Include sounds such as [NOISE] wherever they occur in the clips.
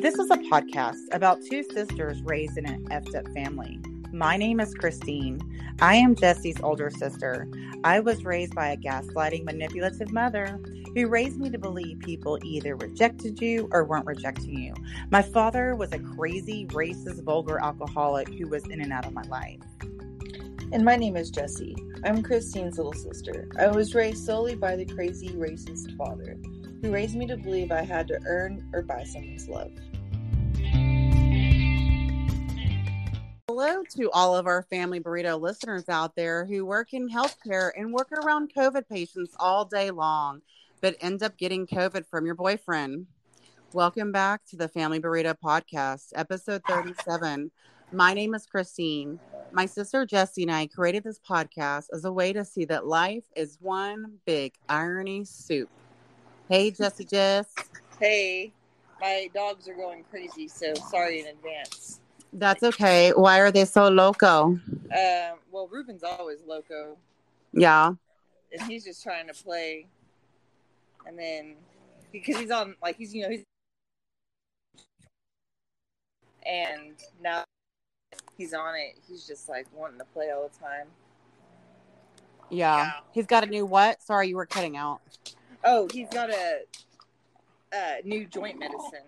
This is a podcast about two sisters raised in an effed up family. My name is Christine. I am Jessie's older sister. I was raised by a gaslighting, manipulative mother who raised me to believe people either rejected you or weren't rejecting you. My father was a crazy, racist, vulgar alcoholic who was in and out of my life. And my name is Jessie. I'm Christine's little sister. I was raised solely by the crazy, racist father who raised me to believe I had to earn or buy someone's love. Hello to all of our family burrito listeners out there who work in healthcare and work around COVID patients all day long, but end up getting COVID from your boyfriend. Welcome back to the Family Burrito Podcast, episode 37. My name is Christine. My sister Jessie and I created this podcast as a way to see that life is one big irony soup. Hey, Jessie Jess. Hey, my dogs are going crazy, so sorry in advance. That's okay. Why are they so loco? Um, well, Ruben's always loco, Yeah. and he's just trying to play. And then because he's on, like he's you know he's, and now he's on it. He's just like wanting to play all the time. Yeah. Yeah. He's got a new what? Sorry, you were cutting out. Oh, he's got a, a new joint medicine.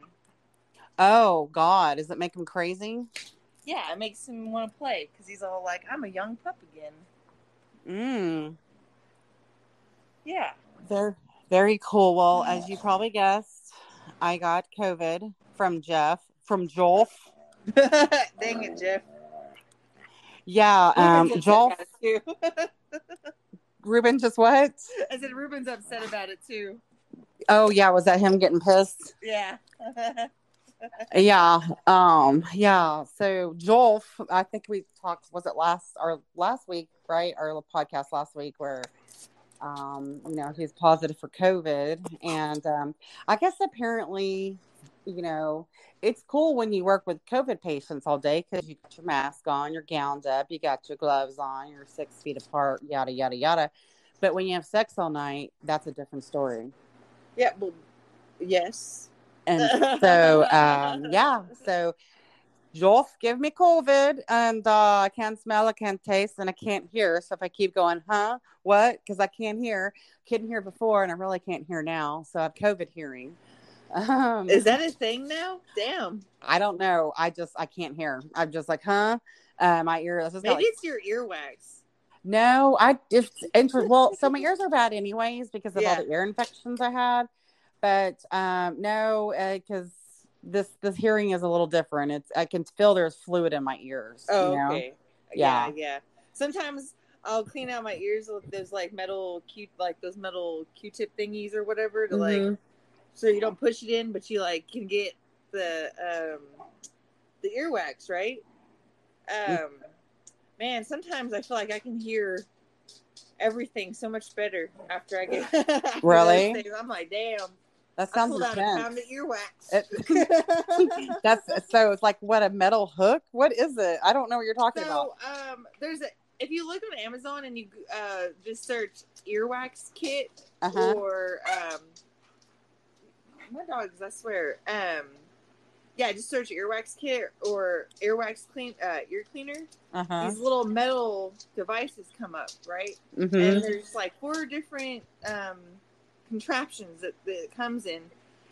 Oh, God. Does it make him crazy? Yeah, it makes him want to play because he's all like, "I'm a young pup again." Mm. Yeah. Very, very cool. Well, as you probably guessed, I got COVID from Jeff, from Joel. [LAUGHS] Dang it, Jeff. Yeah. Um, Joel, about it too. [LAUGHS] Ruben just what? I said Ruben's upset about it too. Oh, yeah. Was that him getting pissed? Yeah. [LAUGHS] Yeah. Um, yeah. So Joel, I think we talked, was it last or last week, right? Our podcast last week where um, you know, he's positive for COVID. And um I guess apparently, you know, it's cool when you work with COVID patients all day because you got your mask on, you're gowned up, you got your gloves on, you're six feet apart, yada yada yada. But when you have sex all night, that's a different story. yeah. Well, yes. And [LAUGHS] so, um, yeah, so Joel give me COVID and uh, I can't smell, I can't taste, and I can't hear. So if I keep going, huh, what? Because I can't hear, couldn't hear before, and I really can't hear now. So I have COVID hearing. [LAUGHS] Um, Is that a thing now? Damn. I don't know. I just I can't hear. I'm just like, huh? Uh, my ear. This is not Maybe like, it's your earwax. no. I just well, so my ears are bad anyways because of Yeah. all the ear infections I had. But um, no, because this this hearing is a little different. It's I can feel there's fluid in my ears. Oh, you know? okay. Yeah. yeah, yeah. Sometimes I'll clean out my ears with those like metal Q, like those metal Q-tip thingies or whatever to like, Mhm. so you don't push it in, but you like can get the um the earwax right. Um, man, sometimes I feel like I can hear everything so much better after I get [LAUGHS] Really? I'm like, damn. That sounds pulled a pound of intense. earwax. [LAUGHS] [LAUGHS] That's so. It's like what a metal hook. What is it? I don't know what you're talking about. Um, there's a if you look on Amazon and you uh just search earwax kit Uh-huh. or um, my dogs, I swear, um, yeah, just search earwax kit or earwax clean uh ear cleaner. Uh huh. These little metal devices come up, right? hmm And there's like four different um contraptions that, that it comes in,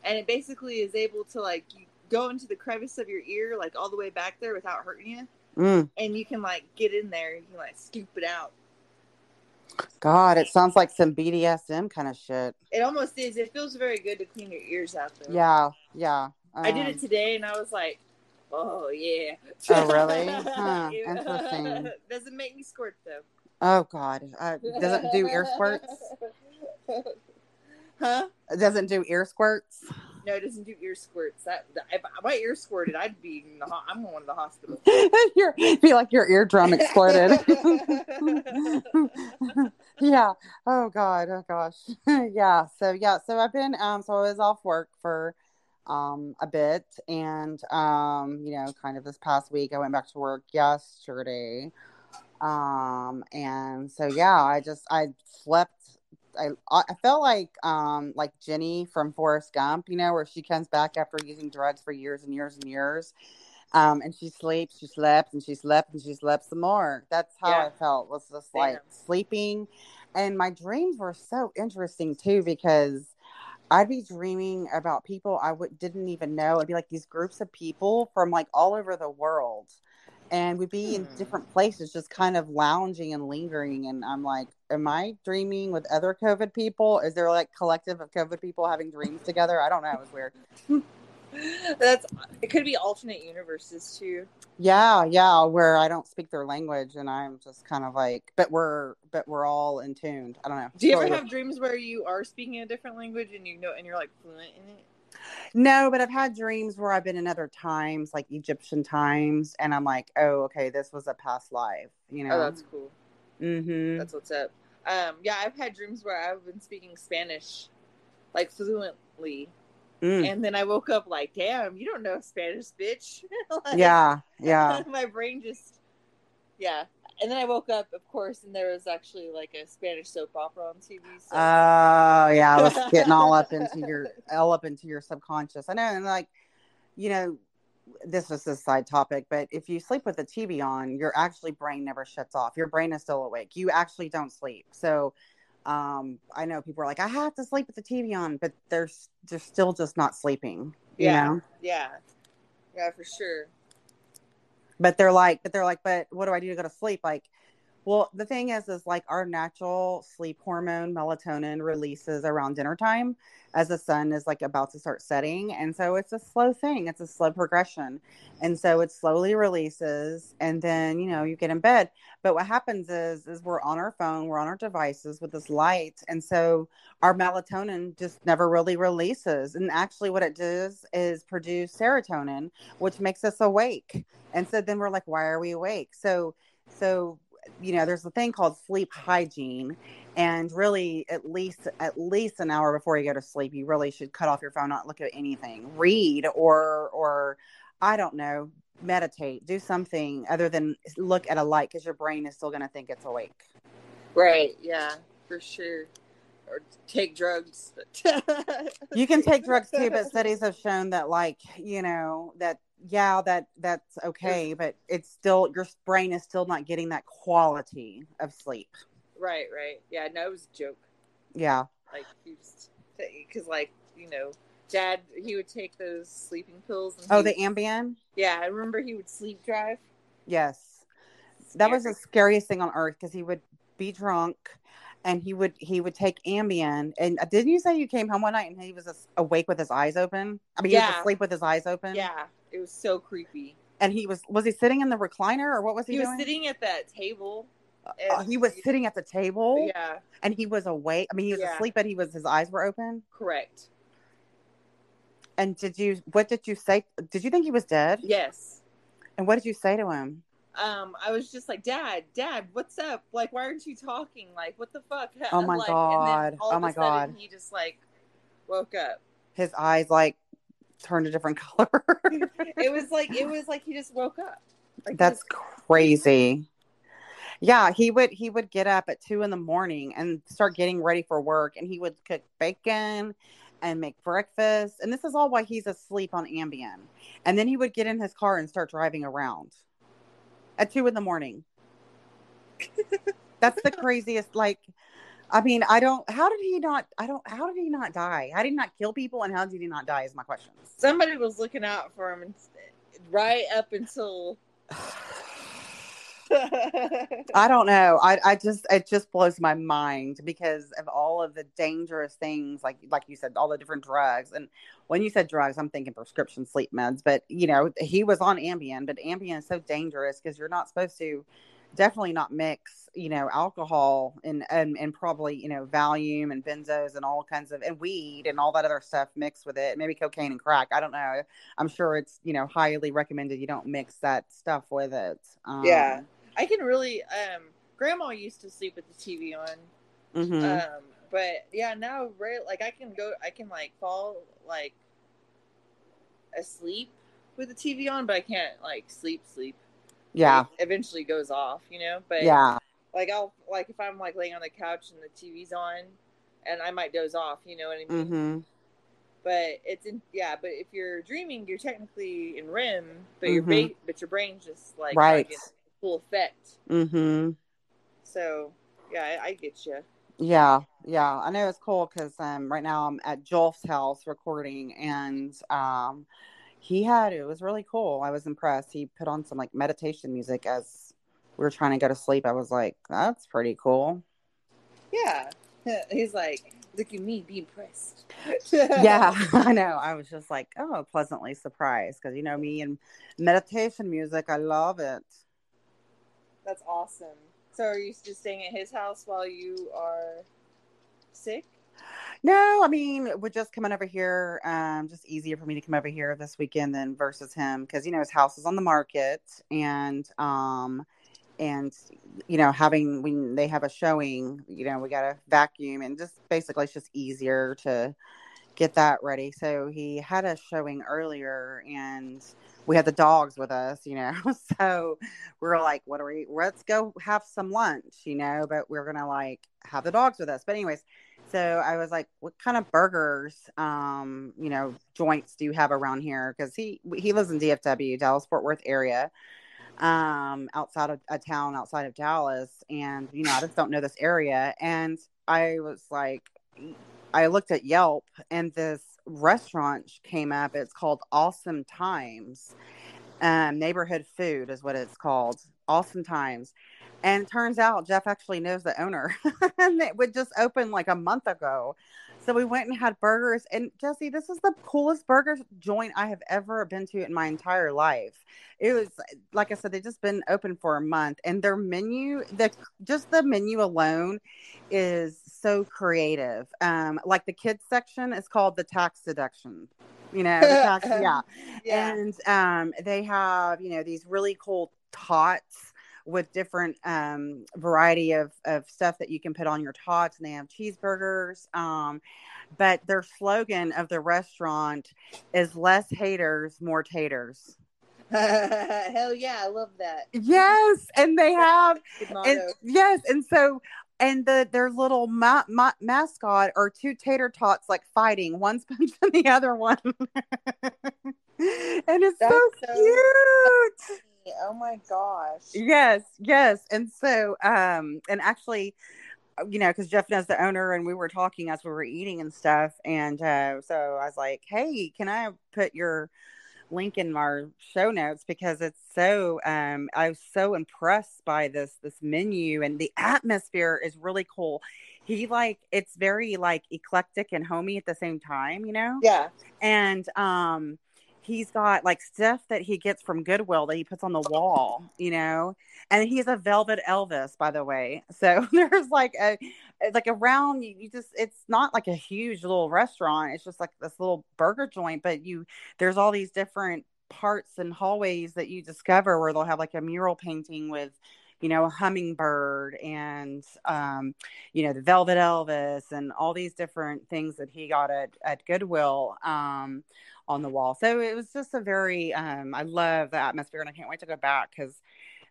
and it basically is able to like you go into the crevice of your ear, like all the way back there without hurting you Mm. and you can like get in there and you can like scoop it out. God, it sounds like some BDSM kind of shit. It almost is. It feels very good to clean your ears out though. Yeah, yeah. I did Um, it today and I was like, oh yeah. Oh, really? [LAUGHS] Huh, interesting. [LAUGHS] Doesn't make me squirt though. Oh God, uh, doesn't do ear squirts. [LAUGHS] Huh? It doesn't do ear squirts. No, it doesn't do ear squirts. That if my ear squirted, I'd be in the ho- I'm going to the hospital. [LAUGHS] your feel like your eardrum exploded. [LAUGHS] yeah. Oh God. Oh gosh. [LAUGHS] yeah. So yeah. So I've been um. So I was off work for um a bit, and um you know kind of this past week I went back to work yesterday, um and so yeah I just I slept I I felt like um like Jenny from Forrest Gump, you know, where she comes back after using drugs for years and years and years. Um, and she sleeps, she slept, and she slept, and she slept some more. That's how Yeah. I felt. Was just like sleeping, and my dreams were so interesting too because I'd be dreaming about people I w- didn't even know. It'd be like these groups of people from like all over the world, and we'd be in Hmm. different places, just kind of lounging and lingering. And I'm like, am I dreaming with other COVID people? Is there like collective of COVID people having dreams together? I don't know. It was weird. [LAUGHS] That's it. Could be alternate universes too. Yeah, yeah, where I don't speak their language, and I'm just kind of like, but we're but we're all in tuned. I don't know. Do you ever have dreams where you are speaking a different language and you know and you're like fluent in it? No, but I've had dreams where I've been in other times, like Egyptian times, and I'm like, oh, okay, this was a past life, you know. Oh, that's cool. mm-hmm. That's what's up. Um, yeah, I've had dreams where I've been speaking Spanish like fluently, Mm. and then I woke up like, damn, you don't know Spanish, bitch. [LAUGHS] Like, yeah, yeah. [LAUGHS] my brain just, yeah. And then I woke up, of course, and there was actually like a Spanish soap opera on TV. So. Oh, yeah. I was [LAUGHS] getting all up into your all up into your subconscious. I know, and like, you know, this was a side topic, but if you sleep with the TV on, your actually brain never shuts off. Your brain is still awake. You actually don't sleep. So, um, I know people are like, I have to sleep with the TV on, but they're they're still just not sleeping. You yeah, know. yeah, yeah, for sure. But they're like but they're like but what do i do to go to sleep? Like well the thing is is like our natural sleep hormone melatonin releases around dinner time as the sun is like about to start setting. And so it's a slow thing. It's a slow progression. And so it slowly releases and then you know you get in bed. But what happens is is we're on our phone we're on our devices with this light. And so our melatonin just never really releases. And actually what it does is produce serotonin which makes us awake. And so then we're like why are we awake? So so you know there's a thing called sleep hygiene and really at least at least an hour before you go to sleep you really should cut off your phone not look at anything read or or i don't know meditate do something other than look at a light because your brain is still going to think it's awake Right. Yeah, for sure. Or take drugs. you can take drugs too but [LAUGHS] studies have shown that like you know that yeah that that's okay but it's still your brain is still not getting that quality of sleep Right. Right. Yeah. No, it was a joke. yeah Like because like you know, Dad he would take those sleeping pills. And oh he- the ambien yeah. I remember he would sleep drive. yes that was the scariest thing on earth because he would be drunk and he would he would take ambien and uh, didn't you say you came home one night and he was awake with his eyes open i mean he was Yeah. asleep with his eyes open Yeah, it was so creepy. and he was was he sitting in the recliner or what was he, He was doing sitting at that table. Uh, he was sitting at the table Yeah, and he was awake i mean he was Yeah. asleep but he was his eyes were open correct. and did you what did you say did you think he was dead Yes. and what did you say to him Um, I was just like, Dad, Dad, what's up? Like, why aren't you talking? Like, what the fuck? Oh [LAUGHS] my like, God. And then all Oh my sudden, God. He just like woke up. his eyes like turned a different [LAUGHS] color It was like it was like he just woke up. Like, That's crazy. Yeah, he would he would get up at two in the morning and start getting ready for work, and he would cook bacon and make breakfast. And this is all while he's asleep on Ambien. And then he would get in his car and start driving around at two in the morning. [LAUGHS] That's the craziest. Like, I mean, I don't. How did he not? I don't. How did he not die? How did he not kill people? And how did he not die? Is my question. somebody was looking out for him, and, right up until. [SIGHS] I don't know. I, I just it just blows my mind because of all of the dangerous things, like like you said, all the different drugs. And when you said drugs, I'm thinking prescription sleep meds. But you know, he was on Ambien, but Ambien is so dangerous because you're not supposed to definitely not mix, you know, alcohol and, and and probably you know Valium and benzos and all kinds of and weed and all that other stuff mixed with it. Maybe cocaine and crack. I don't know. I'm sure it's you know highly recommended you don't mix that stuff with it. Um, Yeah. I can really. Um, Grandma used to sleep with the TV on. mhm. Um, but yeah, now right, like I can go, I can like fall like asleep with the TV on, but I can't like sleep sleep. Yeah. Eventually goes off, you know. But Yeah. like I'll like if I'm like laying on the couch and the TV's on, and I might doze off. You know what I mean? Mm-hmm. But it's in yeah. But if you're dreaming, you're technically in REM, but your Mhm. ba- but your brain's just like Right. full effect. Mm-hmm. So yeah, I, I get you. Yeah, yeah. I know it's cool because um, right now I'm at Jolf's house recording, and um, he had it was really cool. I was impressed. He put on some like meditation music as we were trying to go to sleep. I was like, that's pretty cool. Yeah, [LAUGHS] he's like, look at me, be impressed. yeah, [LAUGHS] I know. I was just like, oh, pleasantly surprised because you know me and meditation music. I love it. that's awesome. So are you just staying at his house while you are sick? No, I mean, we're just coming over here. Um, just easier for me to come over here this weekend than versus him because you know his house is on the market and um and you know having when they have a showing, you know, we got to vacuum and just basically it's just easier to get that ready. So he had a showing earlier and we had the dogs with us, you know. [LAUGHS] So we were like, what are we let's go have some lunch, you know, but we're gonna like have the dogs with us. But anyways, so I was like, what kind of burgers, um, you know, joints do you have around here? Because he he lives in DFW, Dallas Fort Worth area, um, outside of a town outside of Dallas, and you know, I just don't know this area. And I was like, I looked at Yelp, and this restaurant came up. It's called Awesome Times. Um, neighborhood food is what it's called. Awesome Times. And it turns out Jeff actually knows the owner. [LAUGHS] and it would just open like a month ago. So we went and had burgers. And Jessie, this is the coolest burger joint I have ever been to in my entire life. It was like I said, they've just been open for a month, and their menu, the just the menu alone, is so creative. Um, like the kids section is called the tax deduction. You know, tax, [LAUGHS] yeah Yeah. and um, they have you know these really cool tots with different um, variety of, of stuff that you can put on your tots and they have cheeseburgers um, but their slogan of the restaurant is less haters more taters. [LAUGHS] Hell yeah, I love that. yes and they have and yes and so and the their little ma- ma- mascot are two tater tots like fighting one's [LAUGHS] punching the other one. [LAUGHS] And it's so, so cute oh my gosh. yes yes and so um and actually you know because jeff knows the owner and we were talking as we were eating and stuff and uh so i was like hey can i put your link in our show notes because it's so um i was so impressed by this this menu and the atmosphere is really cool he like it's very like eclectic and homey at the same time you know Yeah. and um he's got like stuff that he gets from goodwill that he puts on the wall you know? And he's a velvet elvis by the way. So [LAUGHS] there's like a like around you, you just it's not like a huge little restaurant. It's just like this little burger joint but you there's all these different parts and hallways that you discover where they'll have like a mural painting with you know a hummingbird and um you know the velvet elvis and all these different things that he got at, at goodwill um on the wall. So it was just a very um i love the atmosphere and i can't wait to go back because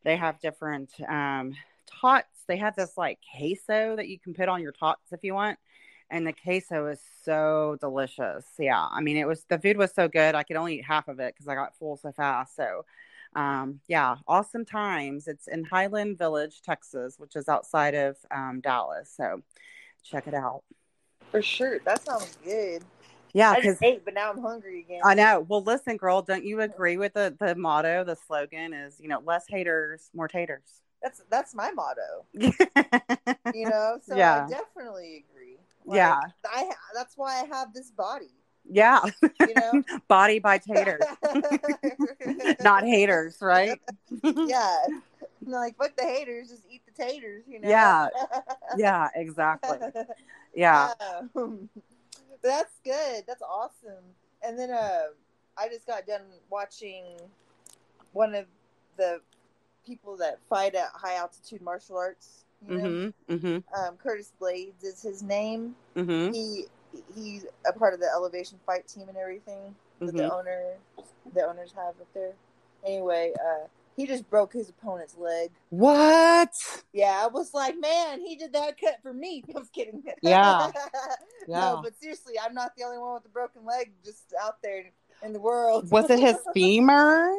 they have different um tots. They have this like queso that you can put on your tots if you want and the queso is so delicious. Yeah i mean it was the food was so good. I could only eat half of it because i got full so fast. So um yeah awesome times it's in highland village texas which is outside of um dallas so check it out For sure. That sounds good. yeah I just ate, but now I'm hungry again. I know. Well, listen, girl, don't you agree with the the motto? The slogan is, you know, less haters, more taters. That's that's my motto. [LAUGHS] You know, so Yeah. I definitely agree. Yeah. I that's why I have this body. Yeah. You know, [LAUGHS] Body by taters, [LAUGHS] not haters, right? [LAUGHS] yeah. Like fuck the haters, just eat the taters. You know. Yeah. Yeah, exactly. Yeah. Um, that's good. That's awesome. And then uh, I just got done watching one of the people that fight at high altitude martial arts. You know? Mhm. Mhm. um, Curtis Blades is his name. Mhm. He he's a part of the Elevation Fight team and everything that the Mhm. owner the owners have up there. Anyway, uh, He just broke his opponent's leg. What? Yeah, I was like, man, he did that cut for me. [LAUGHS] I was kidding. Yeah. [LAUGHS] Yeah. No, but seriously, I'm not the only one with a broken leg just out there in the world. Was it his [LAUGHS] femur?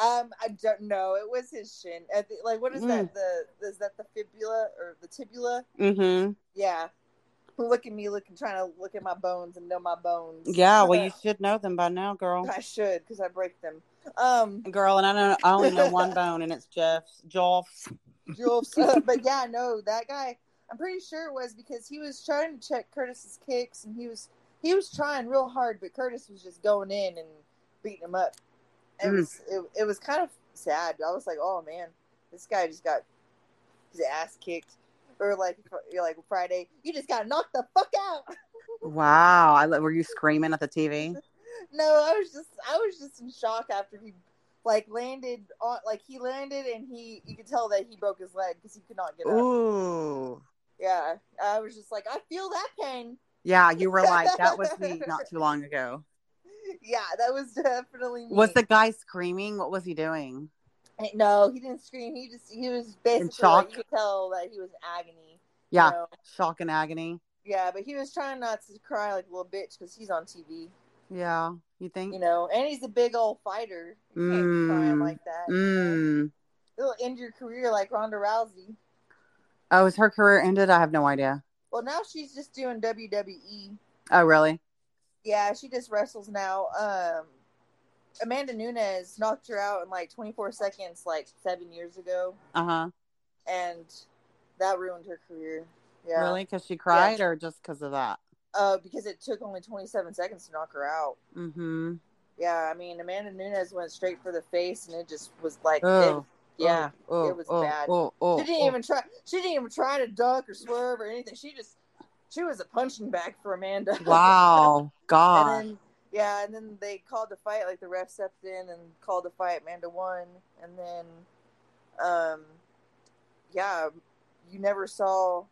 Um, I don't know. It was his shin. At the, like, what is Mm. that? The is that the fibula or the tibula? Mm-hmm. Yeah. Look at me, looking, trying to look at my bones and know my bones. Yeah, well, you [LAUGHS] should know them by now, girl. I should because I break them. Um, Girl, and I don't know I only know one [LAUGHS] bone, and it's Jeff's. Jolf's. Jules, uh, but yeah, no, that guy. I'm pretty sure it was because he was trying to check Curtis's kicks, and he was he was trying real hard, but Curtis was just going in and beating him up. It Mm. was it, it was kind of sad. I was like, oh man, this guy just got his ass kicked, or like you're like Friday, you just got knocked the fuck out. [LAUGHS] Wow. I were you screaming at the TV? no, I was just I was just in shock after he like landed on like he landed and he you could tell that he broke his leg because he could not get up. Ooh. Yeah, I was just like, I feel that pain. Yeah, you were like, that was me [LAUGHS] not too long ago. Yeah, that was definitely me. Was the guy screaming? What was he doing? No? He didn't scream. He just he was basically shock? like, you could tell that he was in agony. you Yeah, know? shock and agony. yeah, but he was trying not to cry like a little bitch because he's on TV, Yeah, you think? you know, and he's a big old fighter. You can't be crying Mm. like that. you know? Mm. It'll end your career like Ronda Rousey. Oh, is her career ended? I have no idea. Well, now she's just doing WWE. Oh, really? Yeah, she just wrestles now. Um, Amanda Nunes knocked her out in like 24 seconds, like seven years ago, Uh huh. and that ruined her career. Yeah, Really? Because she cried, or just because of that? Uh, because it took only 27 seconds to knock her out. Mm-hmm. Yeah, I mean Amanda Nunes went straight for the face, and it just was like, Oh. it- yeah, Oh, it was oh, bad. Oh, oh, she didn't even try. She didn't even try to duck or swerve or anything. She just, she was a punching bag for Amanda. [LAUGHS] Wow, God. And then yeah, and then they called the fight. Like the ref stepped in and called the fight. Amanda won, and then, um, yeah, you never saw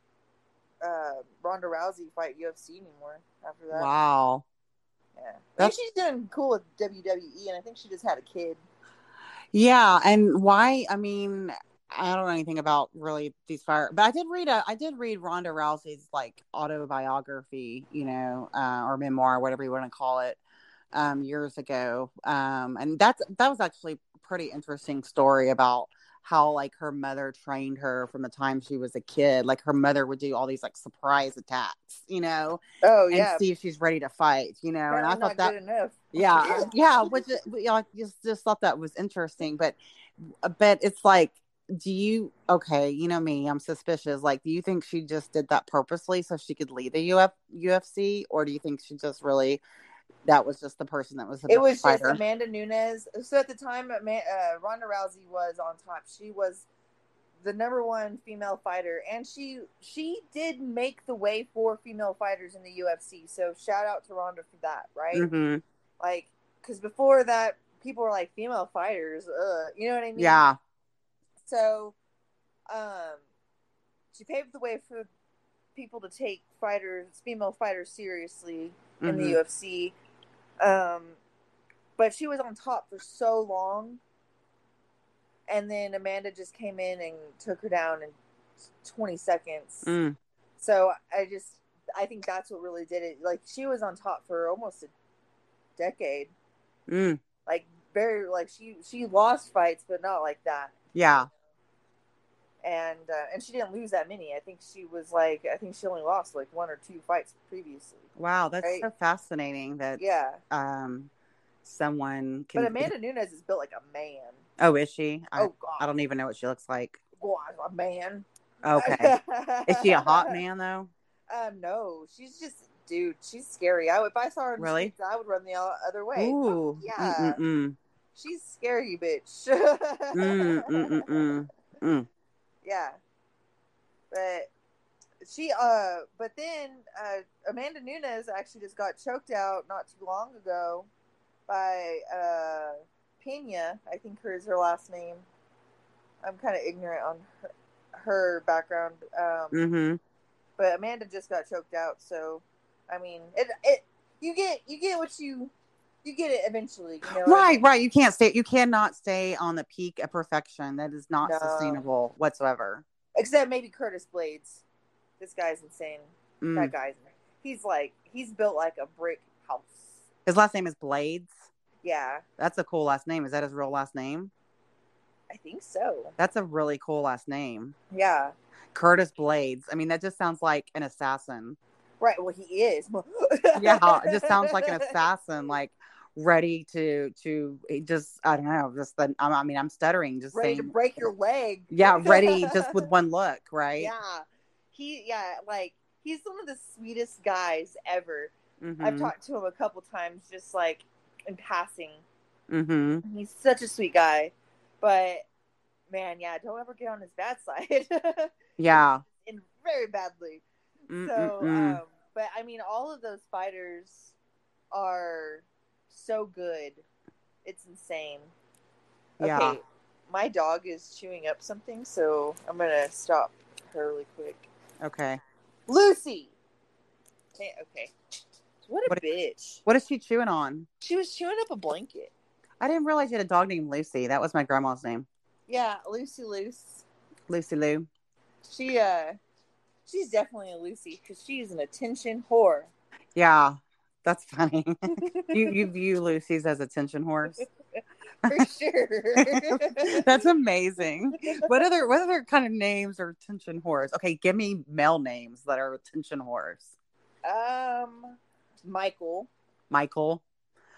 uh Ronda Rousey fight UFC anymore after that. wow. Yeah, I think she's doing cool with WWE, and I think she just had a kid. Yeah, and why? I mean, I don't know anything about really these fire, but I did read a, I did read Ronda Rousey's like autobiography, you know, uh, or memoir, whatever you want to call it, um, years ago, um, and that's that was actually a pretty interesting story about how like her mother trained her from the time she was a kid. Like her mother would do all these like surprise attacks, you know, Oh and see if she's ready to fight, you know. And I thought that yeah [LAUGHS] yeah which you know, i just just thought that was interesting but but it's like do you okay you know me i'm suspicious like do you think she just did that purposely so she could lead the Uf, ufc or do you think she just really that was just the person that was the It was just Amanda Nunes. So at the time, uh, Ronda Rousey was on top. She was the number one female fighter, and she she did make the way for female fighters in the UFC. So shout out to Ronda for that, right? Mhm. Like, because before that, people were like female fighters, uh, you know what I mean? yeah So, um, she paved the way for people to take fighters, female fighters, seriously in the Mhm. UFC. Um, but she was on top for so long, and then Amanda just came in and took her down in 20 seconds. Mm. So I just, I think that's what really did it. Like she was on top for almost a decade. Mm. Like very, like she she lost fights, but not like that. yeah and uh, and she didn't lose that many. I think she was like I think she only lost like one or two fights previously. wow that's Right. so fascinating that Yeah, um someone can but Amanda Nunes is built like a man. oh is she I, oh God, I don't even know what she looks like God, a man. okay [LAUGHS] is she a hot man though Um, no, she's just dude. She's scary. I would, if I saw her Really? streets, I would run the other way. Ooh. yeah. Mm-mm-mm. She's scary, bitch. [LAUGHS] Mm, mm, mm, mm. Mm. Yeah, but she uh, but then uh, Amanda Nunes actually just got choked out not too long ago by uh Pena. I think her is her last name. I'm kind of ignorant on her, her background, um, Mm-hmm. but Amanda just got choked out. So, I mean, it it you get you get what you you get it eventually. You know Right, right. You can't stay. You cannot stay on the peak of perfection. That is not No. sustainable whatsoever. Except maybe Curtis Blades. This guy's insane. Mm. That guy's he's like he's built like a brick house. His last name is Blades. Yeah, That's a cool last name. Is that his real last name? I think so. That's a really cool last name. Yeah. Curtis Blades. I mean, that just sounds like an assassin. Right. Well, he is. [LAUGHS] Yeah, it just sounds like an assassin, like ready to to just I don't know, just the I mean I'm stuttering just Ready to break your leg. yeah, [LAUGHS] ready just with one look, right? Yeah. He. Yeah. Like he's one of the sweetest guys ever. Mhm. I've talked to him a couple times, just like in passing. Mm-hmm. He's such a sweet guy, but man, yeah, don't ever get on his bad [LAUGHS] side. Yeah. [LAUGHS] and very badly. So, Mm-mm-mm. um, but I mean, all of those fighters are so good. It's insane. Okay, Yeah. my dog is chewing up something, so I'm gonna stop her really quick. Okay. Lucy. Okay, okay. What a What- bitch. What is she chewing on? She was chewing up a blanket. I didn't realize you had a dog named Lucy. That was my grandma's name. Yeah, Lucy Loose. Lucy Lou. She uh, she's definitely a Lucy because she's an attention whore. Yeah. That's funny. [LAUGHS] you you [LAUGHS] view Lucy's as attention horse. For sure. [LAUGHS] That's amazing. What other what other kind of names are attention whores? Okay, give me male names that are attention whores. um, Michael. Michael.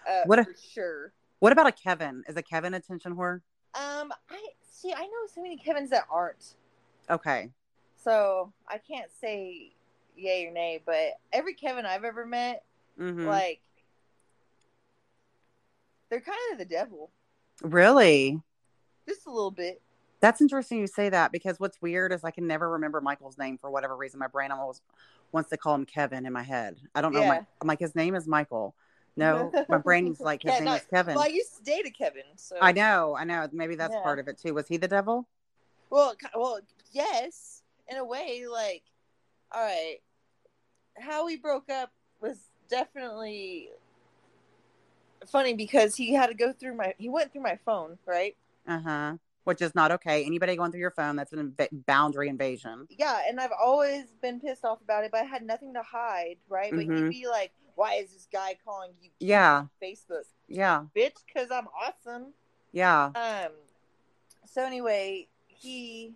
Uh, What a- for sure. What about a Kevin? Is a Kevin attention whore? Um, I see. I know so many Kevins that aren't, Okay. so I can't say yay or nay. But every Kevin I've ever met, hmm like, they're kind of the devil, really? just a little bit. That's interesting you say that because what's weird is I can never remember Michael's name for whatever reason. My brain almost wants to call him Kevin in my head. I don't know. My, I'm like, his name is Michael. No, my [LAUGHS] brain's like, his Yeah, name no, is Kevin. Well, I used to date a Kevin, so I know, I know. Maybe that's Yeah. part of it too. Was he the devil? Well, well, yes, in a way. Like, all right, how we broke up was definitely funny because he had to go through my. He went through my phone, right? Uh huh. Which is not okay. Anybody going through your phone, that's an inv- boundary invasion. Yeah, and I've always been pissed off about it, but I had nothing to hide, right? But Mhm. he'd be like, "Why is this guy calling you?" Yeah. on Facebook, Yeah. bitch, because I'm awesome. Yeah. Um. So anyway, he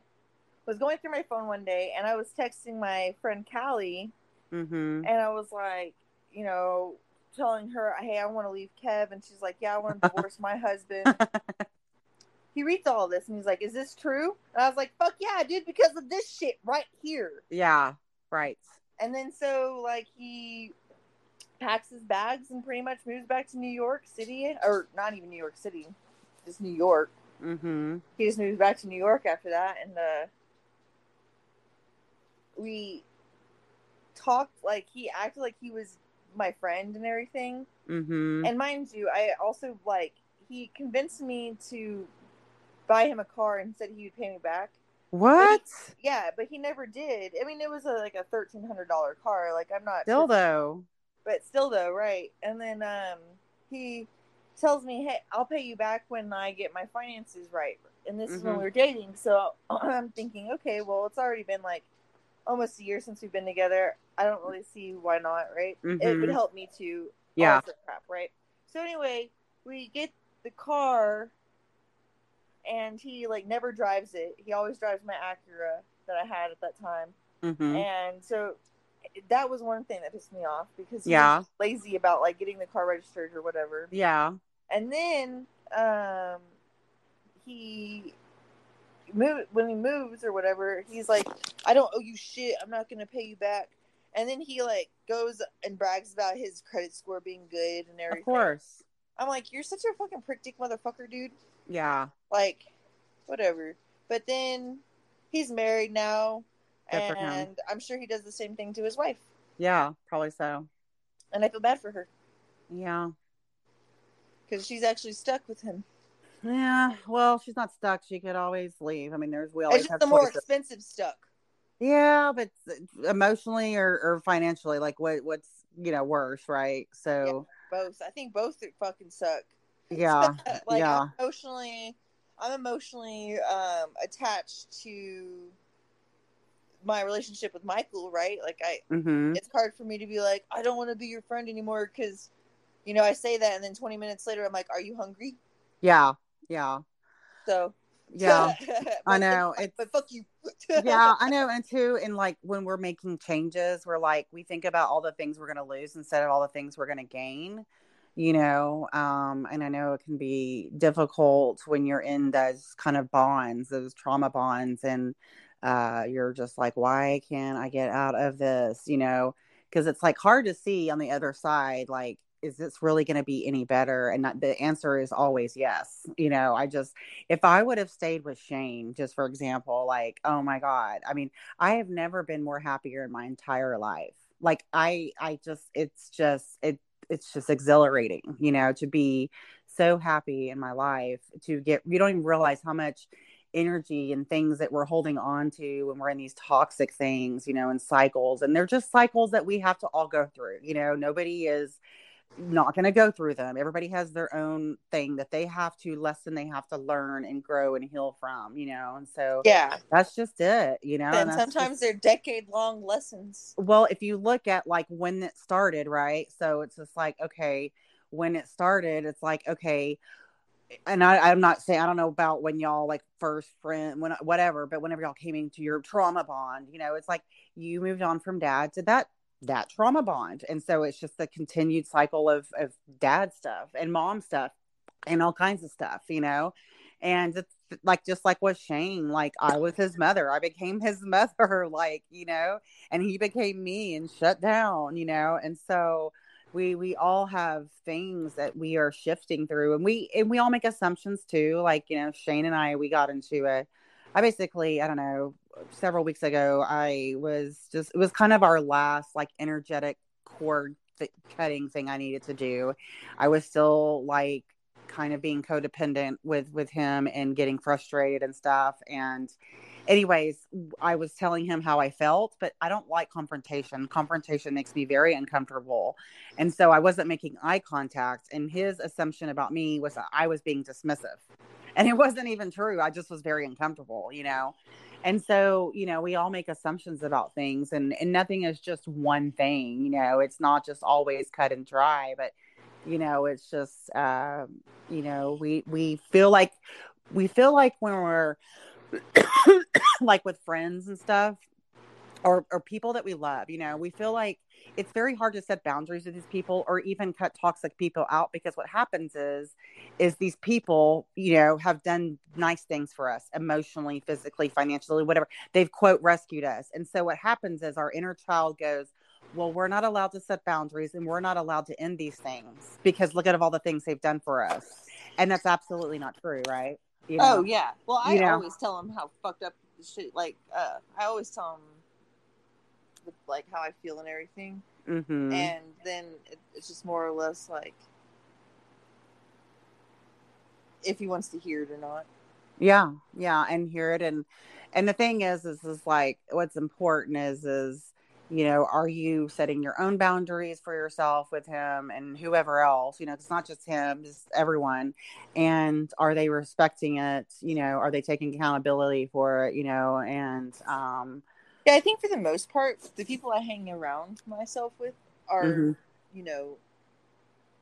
was going through my phone one day, and I was texting my friend Callie, Mm-hmm. and I was like, you know, telling her, "Hey, I want to leave Kev," and she's like, "Yeah, I want to divorce my husband." [LAUGHS] he reads all this, and he's like, "Is this true?" And I was like, "Fuck yeah, dude, because of this shit right here." yeah. Right. And then so like he packs his bags and pretty much moves back to New York City, or not even New York City, just New York. Mm-hmm. he just moves back to New York after that, and uh, we talked like he acted like he was my friend and everything. Mm-hmm. And mind you, I also like he convinced me to buy him a car and said he would pay me back. What? Yeah, but he never did. I mean, it was a, like a thirteen hundred dollar car. Like I'm not Still though. but still though, right? And then um, he tells me, "Hey, I'll pay you back when I get my finances right." And this is when Mhm. we were dating, so [CLEARS THROAT] I'm thinking, okay, well, it's already been like almost a year since we've been together. I don't really see why not, right? It Mhm. would help me to Yeah. crap, right? So anyway, we get the car, and he like never drives it. He always drives my Acura that I had at that time. Mm-hmm. And so that was one thing that pissed me off because Yeah. lazy about like getting the car registered or whatever. Yeah. And then um he move when he moves or whatever, he's like, I don't owe you shit. I'm not gonna pay you back. And then he like goes and brags about his credit score being good and everything. Of course. I'm like, you're such a fucking prick dick motherfucker, dude. Yeah. Like, whatever. But then he's married now, Good and I'm sure he does the same thing to his wife. Yeah. Probably so. And I feel bad for her Yeah. because she's actually stuck with him. Yeah. Well, she's not stuck. She could always leave. I mean, there's we always It's just have the more expensive stuck. Yeah, but emotionally or, or financially, like what what's you know worse, right? So both. I think both fucking suck. Yeah. [LAUGHS] like yeah. I'm emotionally, I'm emotionally um, attached to my relationship with Michael. Right? Like I, mm-hmm. it's hard for me to be like, I don't want to be your friend anymore because, you know, I say that and then 20 minutes later, I'm like, Are you hungry? Yeah. Yeah. So Yeah. [LAUGHS] I know, but, it's- but fuck you. [LAUGHS] yeah, I know. And too, and like when we're making changes, we're like, we think about all the things we're going to lose instead of all the things we're going to gain, you know. Um, and I know it can be difficult when you're in those kind of bonds, those trauma bonds, and uh, you're just like, why can't I get out of this, you know? Because it's like hard to see on the other side, like, is this really going to be any better? And not, the answer is always yes. You know, I just, if I would have stayed with Shane, just for example, like, oh my God, I mean, I have never been more happier in my entire life. Like, I, I just, it's just, it, it's just exhilarating, you know, to be so happy in my life, to get, you don't even realize how much energy and things that we're holding on to when we're in these toxic things, you know, and cycles. And they're just cycles that we have to all go through. You know, nobody is not going to go through them. Everybody has their own thing that they have to lesson, they have to learn and grow and heal from, you know. And so yeah. that's just it, you know. And that's sometimes just- they're decade long lessons. well, if you look at like when it started, right? So it's just like, okay, when it started, it's like, okay, and I, I'm not saying I don't know about when y'all like first friend, when whatever, but whenever y'all came into your trauma bond, you know, it's like you moved on from dad to that that trauma bond, and so it's just the continued cycle of of dad stuff and mom stuff and all kinds of stuff, you know, and it's like just like with Shane, like I was his mother, I became his [LAUGHS] mother, like you know, and he became me and shut down, you know, and so we we all have things that we are shifting through. And we and we all make assumptions too. Like you know shane and i we got into a i basically i don't know several weeks ago i was just it was kind of our last like energetic cord th- cutting thing i needed to do. I was still like kind of being codependent with with him and getting frustrated and stuff. And anyways i was telling him how i felt but i don't like confrontation. Confrontation makes me very uncomfortable. And so i wasn't making eye contact and his assumption about me was that i was being dismissive and it wasn't even true i just was very uncomfortable you know? And so you know we all make assumptions about things and and nothing is just one thing you know? It's not just always cut and dry but you know it's just um you know we we feel like we feel like when we're [COUGHS] like with friends and stuff or or people that we love you know we feel like it's very hard to set boundaries with these people or even cut toxic people out because what happens is is these people you know have done nice things for us emotionally physically financially whatever they've quote rescued us and so what happens is our inner child goes well we're not allowed to set boundaries and we're not allowed to end these things because look at all the things they've done for us and that's absolutely not true right you know? Oh yeah. Well, I You know. always tell them how fucked up shit. Like, uh, I always tell them like how I feel and everything, Mhm. and then it, it's just more or less like if he wants to hear it or not. yeah yeah and hear it. And and the thing is is is like what's important is is you know are you setting your own boundaries for yourself with him and whoever else? You know it's not just him just everyone. And are they respecting it? You know are they taking accountability for it? You know and um Yeah, I think for the most part, the people I hang around myself with are, Mhm. you know,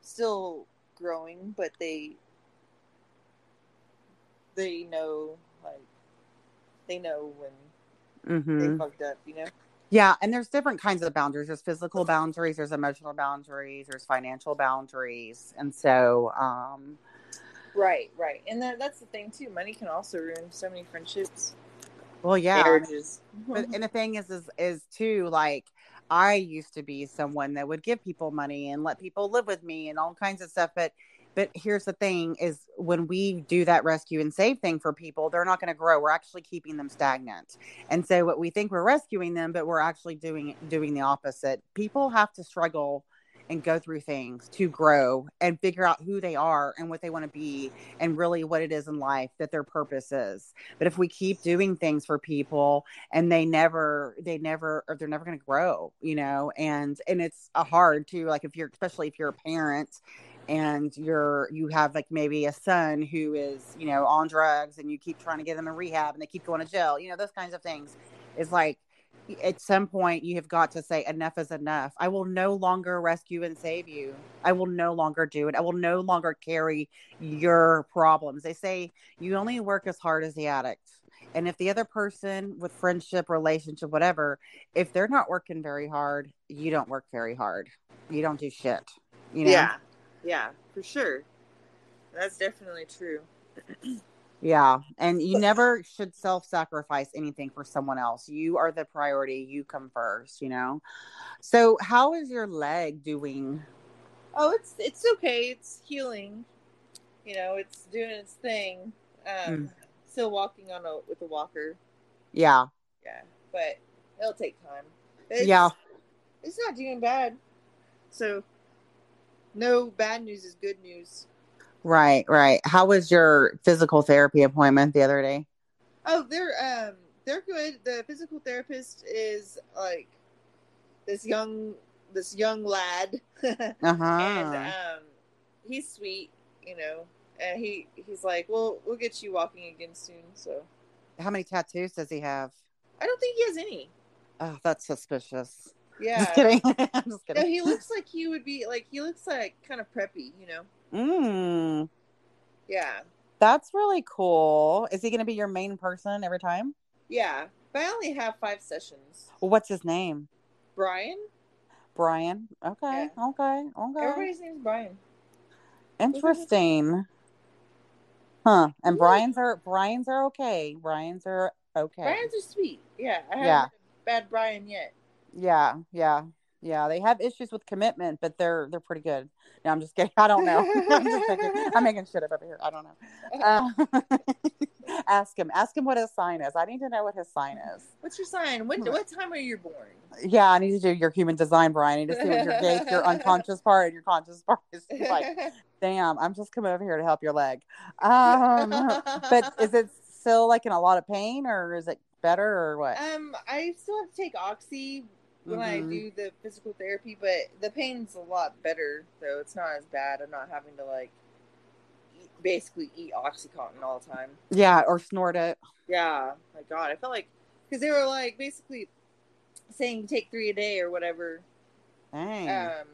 still growing, but they they know like they know when mhm. they fucked up, you know. Yeah, and there's different kinds of boundaries. There's physical boundaries, there's emotional boundaries, there's financial boundaries. And so, um, Right, right, and that, that's the thing too. Money can also ruin so many friendships, well, yeah. marriages. But, mm-hmm. and the thing is, is, is too, like, I used to be someone that would give people money and let people live with me and all kinds of stuff. But, but here's the thing is when we do that rescue and save thing for people, they're not going to grow. We're actually keeping them stagnant. And so what we think we're rescuing them, but we're actually doing, doing the opposite. People have to struggle and go through things to grow and figure out who they are and what they want to be and really what it is in life that their purpose is. But if we keep doing things for people and they never, they never, or they're never going to grow, you know, and, and it's a hard to like, if you're, especially if you're a parent and you're you have like maybe a son who is you know on drugs and you keep trying to get them in rehab and they keep going to jail you know those kinds of things is like at some point you have got to say enough is enough. I will no longer rescue and save you. I will no longer do it. I will no longer carry your problems. They say you only work as hard as the addict and if the other person with friendship relationship whatever if they're not working very hard you don't work very hard. You don't do shit you know? Yeah. Yeah, for sure. That's definitely true. [CLEARS THROAT] Yeah. And you never should self sacrifice anything for someone else. You are the priority. You come first, you know? So, how is your leg doing? Oh, it's it's okay. It's healing. You know, it's doing its thing. Um, Mm. Still walking on a with a walker. Yeah. Yeah, but it'll take time. It's, Yeah. it's not doing bad. So, no bad news is good news. Right. Right. How was your physical therapy appointment the other day? Oh, they're um they're good. The physical therapist is like this young this young lad, [LAUGHS] Uh and um he's sweet, you know. And he he's like, well, we'll get you walking again soon. So How many tattoos does he have? I don't think he has any. Oh, that's suspicious. Yeah. [LAUGHS] Just kidding. [LAUGHS] I'm just No, he looks like he would be like he looks like kind of preppy, you know. Mm, Yeah, that's really cool. Is he going to be your main person every time? yeah. But I only have five sessions. What's his name? Brian. Brian. Okay. Okay. Okay. Everybody's name's Brian. Interesting. Huh. And Yeah. Brian's are Brian's are okay. Brian's are okay. Brian's are sweet. Yeah, I haven't Yeah. had a bad Brian yet. Yeah, yeah, yeah. They have issues with commitment, but they're they're pretty good. No, I'm just kidding. [LAUGHS] I don't know. [LAUGHS] I'm, just making, I'm making shit up over here. I don't know. Uh, [LAUGHS] ask him. Ask him what his sign is. I need to know what his sign is. What's your sign? When? What time are you born? Yeah, I need to do your human design, Brian. I need to see what your gate, your unconscious part, and your conscious part is like. Damn, I'm just coming over here to help your leg. Um, but is it still like in a lot of pain, or is it better, or what? um, I still have to take oxy when I Mhm. do the physical therapy, but the pain's a lot better, so it's not as bad. I'm not having to like eat, basically eat oxycontin all the time. Yeah, or snort it. Yeah, my God, I felt like because they were like basically saying take three a day or whatever, um,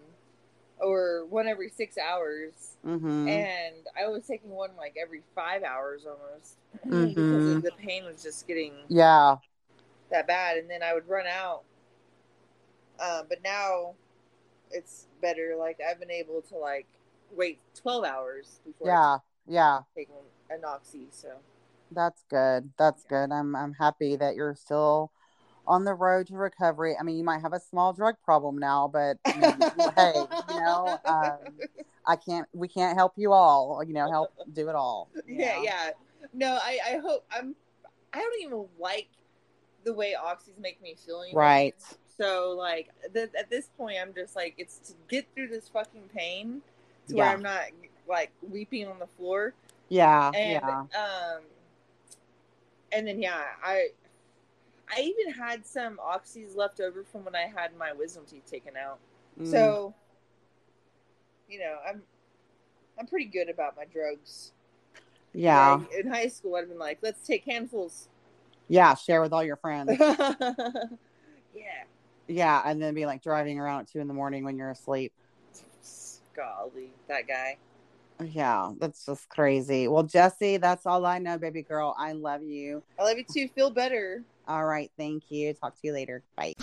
or one every six hours. mm-hmm. and I was taking one like every five hours almost Mhm. [CLEARS THROAT] because the pain was just getting Yeah. that bad, and then I would run out. Um, but now it's better. Like I've been able to like wait twelve hours before Yeah. Yeah. take one, an oxy. So That's good. That's good. I'm I'm happy that you're still on the road to recovery. I mean, you might have a small drug problem now, but I mean, hey, you know, um, I can't. We can't help you all. You know, help do it all. [LAUGHS] yeah, know? yeah. No, I I hope I'm. I don't even like the way oxys make me feel. anymore. Right. So like th- at this point, I'm just like it's to get through this fucking pain to Yeah. where I'm not like weeping on the floor. Yeah. And yeah. um, and then yeah, I I even had some oxys left over from when I had my wisdom teeth taken out. Mm. So you know, I'm I'm pretty good about my drugs. yeah. Like, in high school, I'd been like, let's take handfuls. Yeah. Share with all your friends. [LAUGHS] yeah. Yeah, and then be like driving around at two in the morning when you're asleep. Golly, that guy. Yeah, that's just crazy. Well, Jessie, that's all I know, baby girl. I love you. I love you too. Feel better. All right, thank you. Talk to you later. Bye.